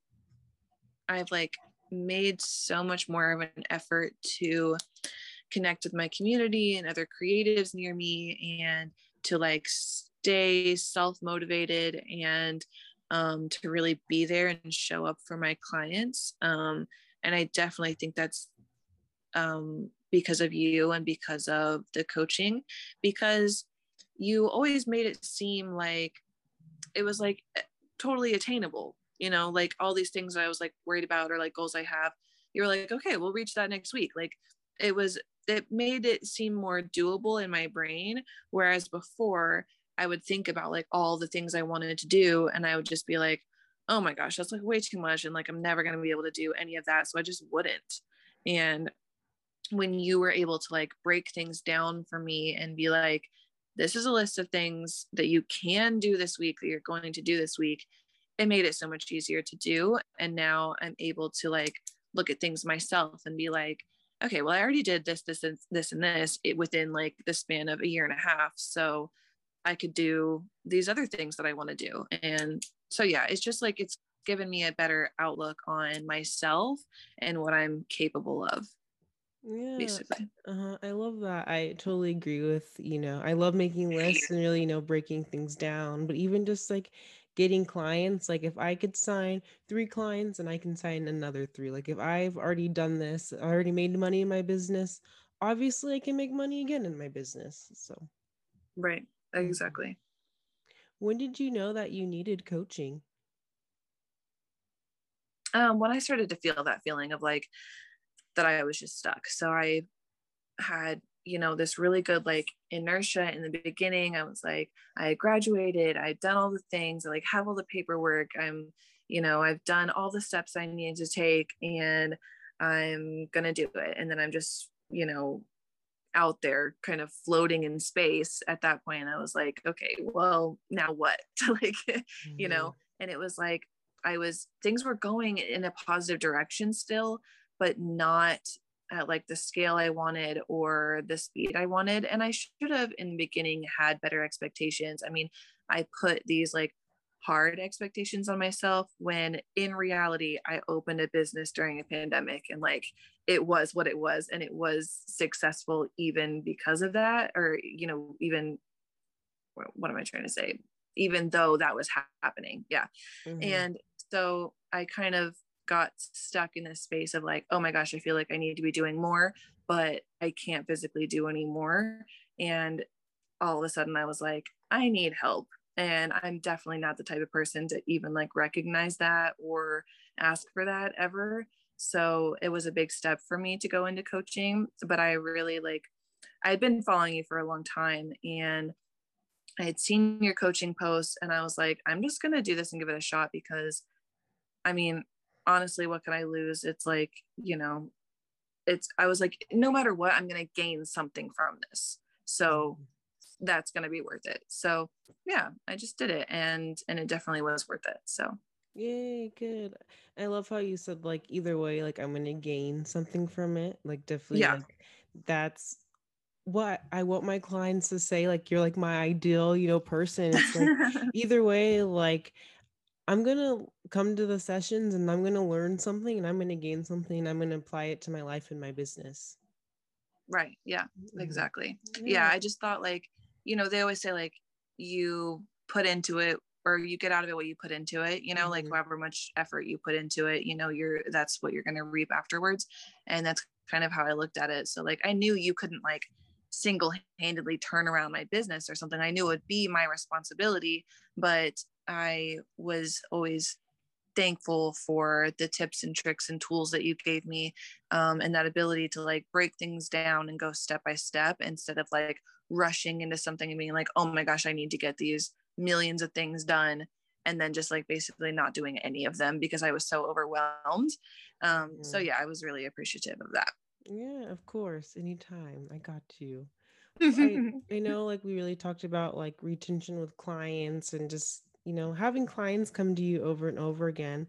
I've like made so much more of an effort to connect with my community and other creatives near me and to like stay self motivated and um, to really be there and show up for my clients. Um, and I definitely think that's um, because of you and because of the coaching, because you always made it seem like it was like totally attainable, you know, like all these things I was like worried about or like goals I have. You're like, okay, we'll reach that next week. Like it was, it made it seem more doable in my brain. Whereas before, I would think about like all the things I wanted to do and I would just be like, oh my gosh, that's like way too much. And like, I'm never going to be able to do any of that. So I just wouldn't. And when you were able to like break things down for me and be like, this is a list of things that you can do this week that you're going to do this week, it made it so much easier to do. And now I'm able to like look at things myself and be like, okay, well, I already did this, this, and this, and this within like the span of a year and a half. So I could do these other things that I want to do. And so, yeah, it's just like it's given me a better outlook on myself and what I'm capable of. Yeah, basically. Uh-huh. I love that. I totally agree with, you know, I love making lists and really, you know, breaking things down. But even just like getting clients, like if I could sign three clients and I can sign another three, like if I've already done this, I already made money in my business, obviously I can make money again in my business. So, right. Mm-hmm. Exactly. When did you know that you needed coaching? Um, when I started to feel that feeling of like that I was just stuck. So I had, you know, this really good like inertia in the beginning. I was like, I graduated, I'd done all the things, I like have all the paperwork. I'm, you know, I've done all the steps I need to take and I'm gonna do it. And then I'm just, you know, out there kind of floating in space at that point i was like okay well now what like mm-hmm. you know mm-hmm. and it was like i was things were going in a positive direction still but not at like the scale i wanted or the speed i wanted and i should have in the beginning had better expectations. I mean i put these like hard expectations on myself when in reality I opened a business during a pandemic and like it was what it was and it was successful even because of that or you know even what am I trying to say? Even though that was happening yeah. Mm-hmm. and so I kind of got stuck in this space of like oh my gosh I feel like I need to be doing more but I can't physically do anymore and all of a sudden I was like I need help. And i'm definitely not the type of person to even like recognize that or ask for that ever. So it was a big step for me to go into coaching but i really like i had been following you for a long time and i had seen your coaching posts and i was like i'm just going to do this and give it a shot because i mean honestly what can i lose it's like you know it's i was like no matter what i'm going to gain something from this so mm-hmm that's going to be worth it so yeah i just did it and and it definitely was worth it so Yay, good. I love how you said like either way, like I'm gonna gain something from it. Like definitely yeah. like that's what I want my clients to say. Like you're like my ideal, you know, person. It's like either way, like I'm gonna come to the sessions and I'm gonna learn something and I'm gonna gain something and I'm gonna apply it to my life and my business. Right. Yeah, mm-hmm. exactly. Yeah. yeah, I just thought like you know, they always say like you put into it or you get out of it what you put into it, you know, mm-hmm. like however much effort you put into it, you know, you're that's what you're going to reap afterwards. And that's kind of how I looked at it. So like I knew you couldn't like single-handedly turn around my business or something. I knew it would be my responsibility, but I was always thankful for the tips and tricks and tools that you gave me um, and that ability to like break things down and go step by step instead of like rushing into something and being like oh my gosh i need to get these millions of things done and then just like basically not doing any of them because I was so overwhelmed. Um, so yeah, I was really appreciative of that. Yeah, of course. Anytime. I got you. I, I know like we really talked about like retention with clients and just, you know, having clients come to you over and over again.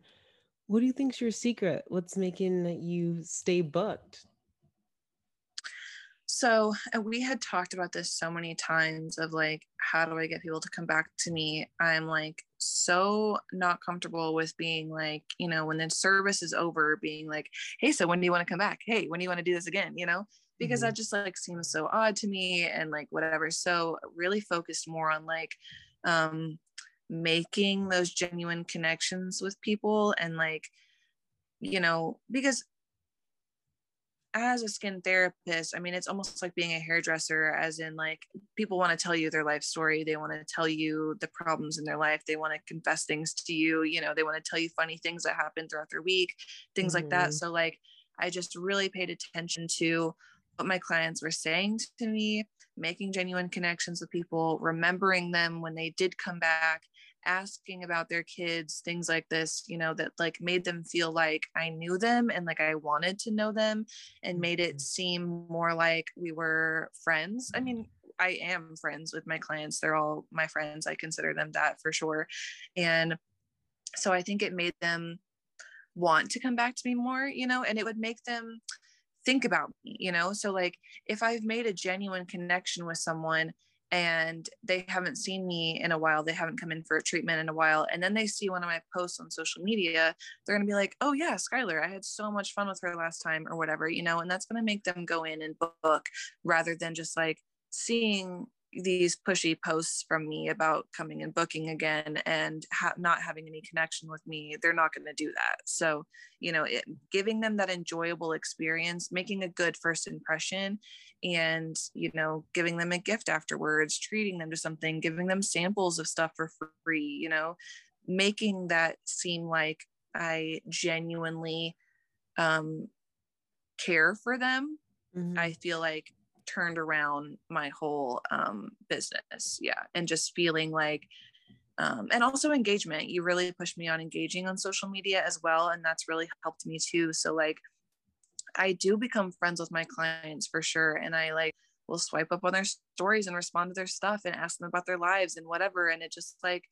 What do you think's your secret? What's making you stay booked? So we had talked about this so many times of like, how do I get people to come back to me? I'm like so not comfortable with being like, you know, when the service is over, being like, hey, so when do you want to come back? Hey, when do you want to do this again? You know, because mm-hmm. that just like seems so odd to me and like whatever. So really focused more on like um making those genuine connections with people and like, you know, because as a skin therapist, I mean, it's almost like being a hairdresser, as in, like, people want to tell you their life story. They want to tell you the problems in their life. They want to confess things to you. You know, they want to tell you funny things that happen throughout their week, things mm-hmm. like that. Mm-hmm. So, like, I just really paid attention to what my clients were saying to me, making genuine connections with people, remembering them when they did come back, asking about their kids things like this you know that like made them feel like i knew them and like i wanted to know them and made it mm-hmm. seem more like we were friends. I mean i am friends with my clients. They're all my friends. I consider them that for sure. And so i think it made them want to come back to me more you know and it would make them think about me you know? So like if i've made a genuine connection with someone and they haven't seen me in a while they haven't come in for a treatment in a while and then they see one of my posts on social media they're going to be like oh yeah skyler i had so much fun with her last time or whatever you know and that's going to make them go in and book rather than just like seeing these pushy posts from me about coming and booking again and ha- not having any connection with me they're not going to do that. So you know it, giving them that enjoyable experience making a good first impression and you know giving them a gift afterwards treating them to something giving them samples of stuff for free you know making that seem like i genuinely um care for them mm-hmm. i feel like turned around my whole um, business. Yeah. And just feeling like, um, and also engagement. You really pushed me on engaging on social media as well. And that's really helped me too. So, like, I do become friends with my clients for sure. And I like will swipe up on their stories and respond to their stuff and ask them about their lives and whatever. And it just like,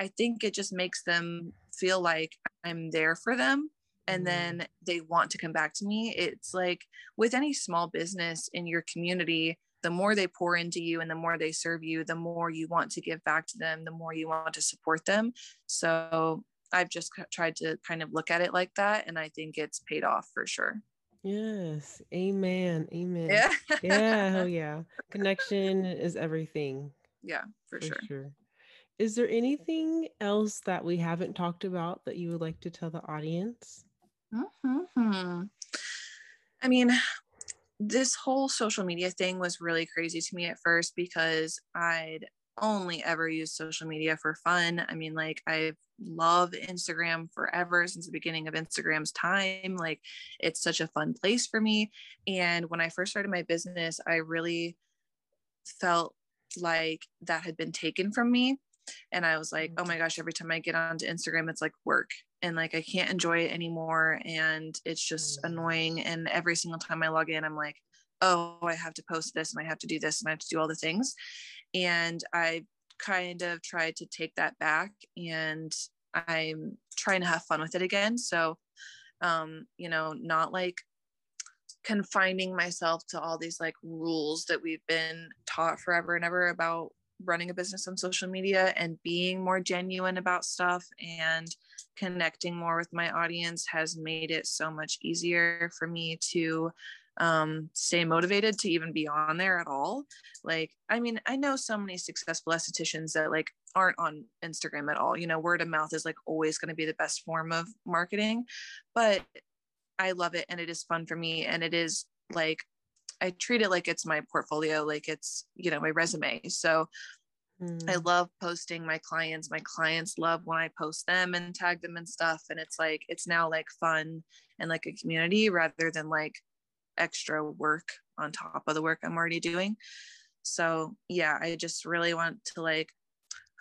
I think it just makes them feel like I'm there for them and mm-hmm. then they want to come back to me. It's like with any small business in your community, the more they pour into you and the more they serve you, the more you want to give back to them, the more you want to support them. So I've just tried to kind of look at it like that. And I think it's paid off for sure. Yes. Amen. Amen. Yeah. yeah. Oh, yeah. Connection is everything. Yeah, for, for sure. sure. Is there anything else that we haven't talked about that you would like to tell the audience? Mm-hmm. I mean, this whole social media thing was really crazy to me at first because I'd only ever used social media for fun. I mean, like, I love Instagram forever since the beginning of Instagram's time. Like, it's such a fun place for me. And when I first started my business, I really felt like that had been taken from me. And I was like, oh my gosh, every time I get onto Instagram, it's like work and like I can't enjoy it anymore. And it's just mm. annoying. And every single time I log in, I'm like, oh, I have to post this and I have to do this and I have to do all the things. And I kind of tried to take that back and I'm trying to have fun with it again. So, um, you know, not like confining myself to all these like rules that we've been taught forever and ever about running a business on social media and being more genuine about stuff and connecting more with my audience has made it so much easier for me to um, stay motivated to even be on there at all. Like, I mean, I know so many successful estheticians that like aren't on Instagram at all. You know, word of mouth is like always going to be the best form of marketing, but I love it and it is fun for me and it is like I treat it like it's my portfolio, like it's, you know, my resume. So mm. I love posting my clients. My clients love when I post them and tag them and stuff. And it's like, it's now like fun and like a community rather than like extra work on top of the work I'm already doing. So yeah, I just really want to like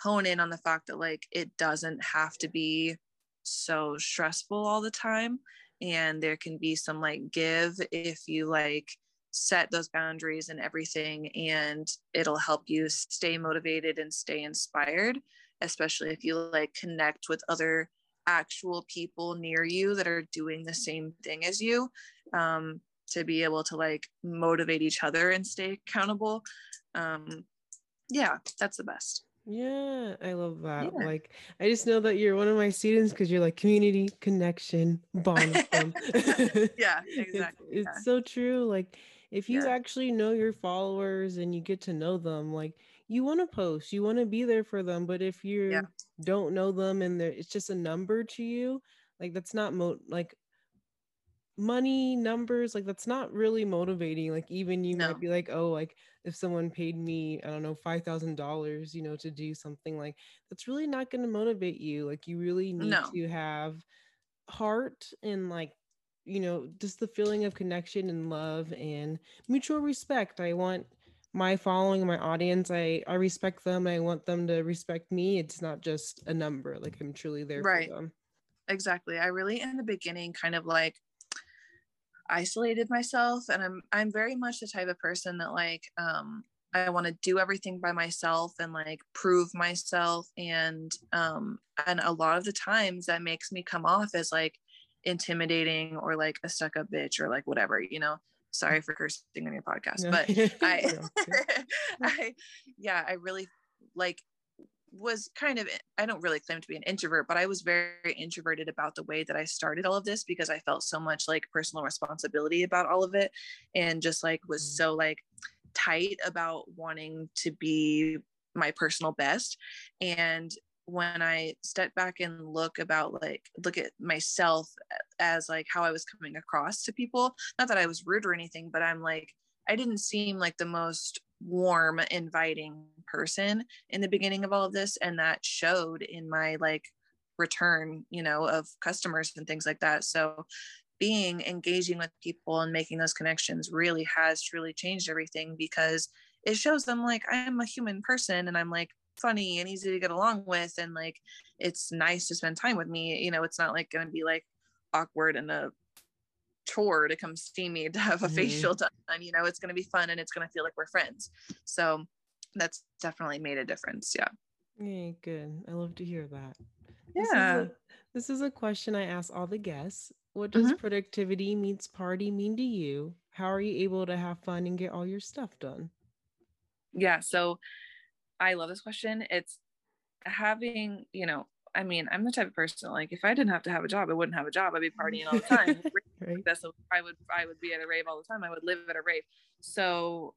hone in on the fact that like it doesn't have to be so stressful all the time and there can be some like give if you like set those boundaries and everything and it'll help you stay motivated and stay inspired especially if you like connect with other actual people near you that are doing the same thing as you um, to be able to like motivate each other and stay accountable um, yeah that's the best yeah, I love that. Yeah. Like, I just know that you're one of my students because you're like community connection bond. yeah, exactly. It's, yeah. so true. Like, if you yeah. actually know your followers and you get to know them, like, you want to post, you want to be there for them. But if you don't know them and it's just a number to you, like, that's not mo like money numbers like that's not really motivating like even you no. might be like oh like if someone paid me i don't know $5000 you know to do something like that's really not going to motivate you like you really need no. to have heart and like you know just the feeling of connection and love and mutual respect i want my following my audience i i respect them i want them to respect me it's not just a number like i'm truly there right. for them exactly i really in the beginning kind of like isolated myself and i'm i'm very much the type of person that like um I want to do everything by myself and like prove myself and um and a lot of the times that makes me come off as like intimidating or like a stuck up bitch or like whatever you know? Sorry for cursing on your podcast but I I yeah I really like was kind of i don't really claim to be an introvert but i was very introverted about the way that i started all of this because i felt so much like personal responsibility about all of it and just like was mm. so like tight about wanting to be my personal best and when i step back and look about like look at myself as like how i was coming across to people not that i was rude or anything but i'm like i didn't seem like the most warm inviting person in the beginning of all of this and that showed in my like return you know of customers and things like that. So being engaging with people and making those connections really has truly changed everything because it shows them like i'm a human person and i'm like funny and easy to get along with and like it's nice to spend time with me. You know it's not like going to be like awkward and a chore to come see me to have a mm-hmm. facial done you know it's going to be fun and it's going to feel like we're friends. So that's definitely made a difference yeah. Yeah good. I love to hear that. Yeah this is a, this is a question i ask all the guests. What does mm-hmm. productivity meets party mean to you? How are you able to have fun and get all your stuff done? Yeah so i love this question. It's having you know I mean, I'm the type of person like if I didn't have to have a job, I wouldn't have a job. I'd be partying all the time. right. That's I would I would be at a rave all the time. I would live at a rave. So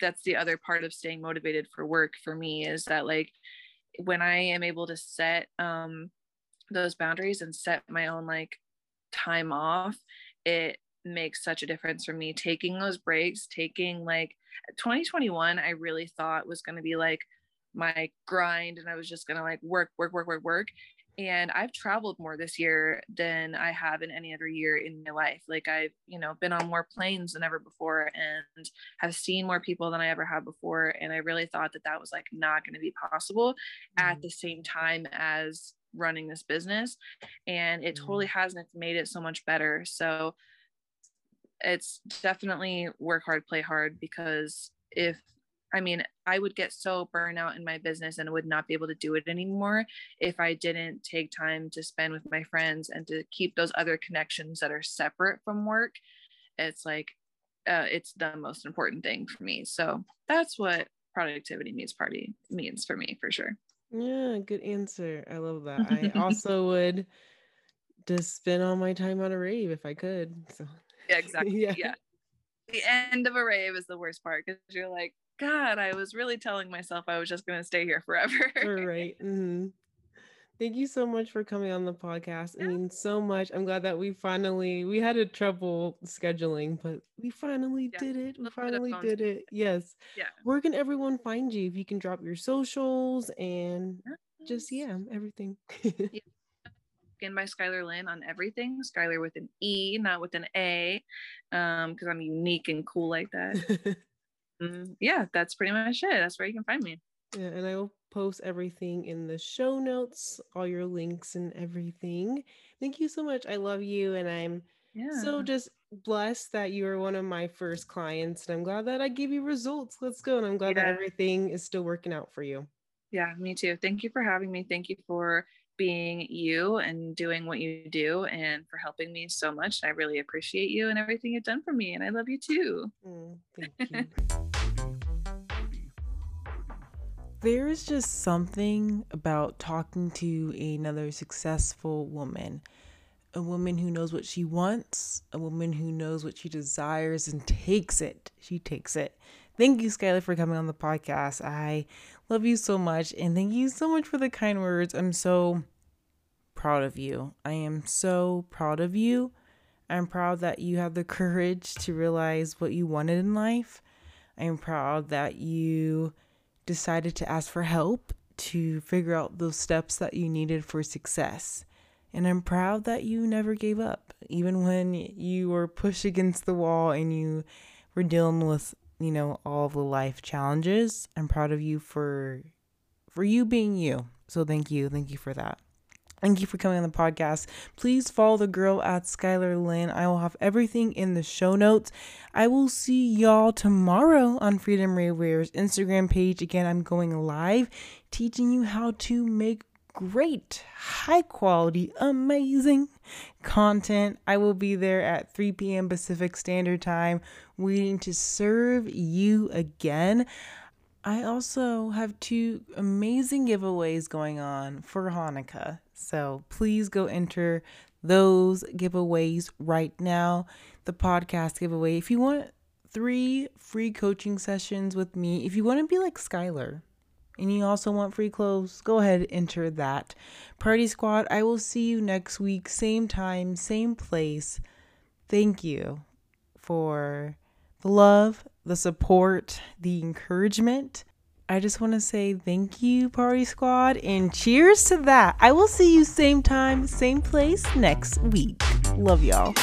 that's the other part of staying motivated for work for me is that like when I am able to set um those boundaries and set my own like time off, it makes such a difference for me taking those breaks, taking like 2021 I really thought was going to be like my grind and I was just going to like work, work, work, work, work. And I've traveled more this year than I have in any other year in my life. Like I've, you know, been on more planes than ever before and have seen more people than I ever have before. And I really thought that that was like not going to be possible mm-hmm. at the same time as running this business. And it mm-hmm. totally has, and it's made it so much better. So it's definitely work hard, play hard because if I mean, I would get so burnout in my business and would not be able to do it anymore if I didn't take time to spend with my friends and to keep those other connections that are separate from work. It's like, uh, it's the most important thing for me. So that's what productivity means party means for me for sure. Yeah, good answer. I love that. I also would just spend all my time on a rave if I could. So yeah, exactly. yeah. yeah. The end of a rave is the worst part because you're like, God, I was really telling myself I was just going to stay here forever. right. Mm-hmm. Thank you so much for coming on the podcast. I mean, so much. I'm glad that we finally we had a trouble scheduling, but we finally yeah. did it. We finally did it. Yes. Yeah. Where can everyone find you? If you can drop your socials and just yeah, everything. yeah. In by Skyler Lynn on everything. Skyler with an E, not with an A, um, because I'm unique and cool like that. Mm, yeah, that's pretty much it. That's where you can find me. Yeah, and I will post everything in the show notes, all your links and everything. Thank you so much. I love you and I'm Yeah. so just blessed that you are one of my first clients and I'm glad that I gave you results. Let's go. And I'm glad that everything is still working out for you. yeah, me too. Thank you for having me. Thank you for being you and doing what you do and for helping me so much. I really appreciate you and everything you've done for me. And I love you too. Mm, thank you. There is just something about talking to another successful woman. A woman who knows what she wants, a woman who knows what she desires and takes it. She takes it. Thank you, Skyler, for coming on the podcast. I love you so much. And thank you so much for the kind words. I'm so proud of you. I am so proud of you. I'm proud that you have the courage to realize what you wanted in life. I am proud that you decided to ask for help to figure out those steps that you needed for success. And I'm proud that you never gave up, even when you were pushed against the wall and you were dealing with, you know, all the life challenges. I'm proud of you for for you being you. So thank you. Thank you for that. Thank you for coming on the podcast. Please follow the girl at Skyler Lynn. I will have everything in the show notes. I will see y'all tomorrow on Freedom Rave Wear's Instagram page. Again, I'm going live teaching you how to make great, high quality, amazing content. I will be there at 3 p.m. Pacific Standard Time, waiting to serve you again. I also have two amazing giveaways going on for Hanukkah. So please go enter those giveaways right now. The podcast giveaway. If you want three free coaching sessions with me, if you want to be like Skyler and you also want free clothes, go ahead and enter that. Party Squad, I will see you next week, same time, same place. Thank you for the love, the support, the encouragement. I just want to say thank you, Party Squad, and cheers to that. I will see you same time, same place next week. Love y'all.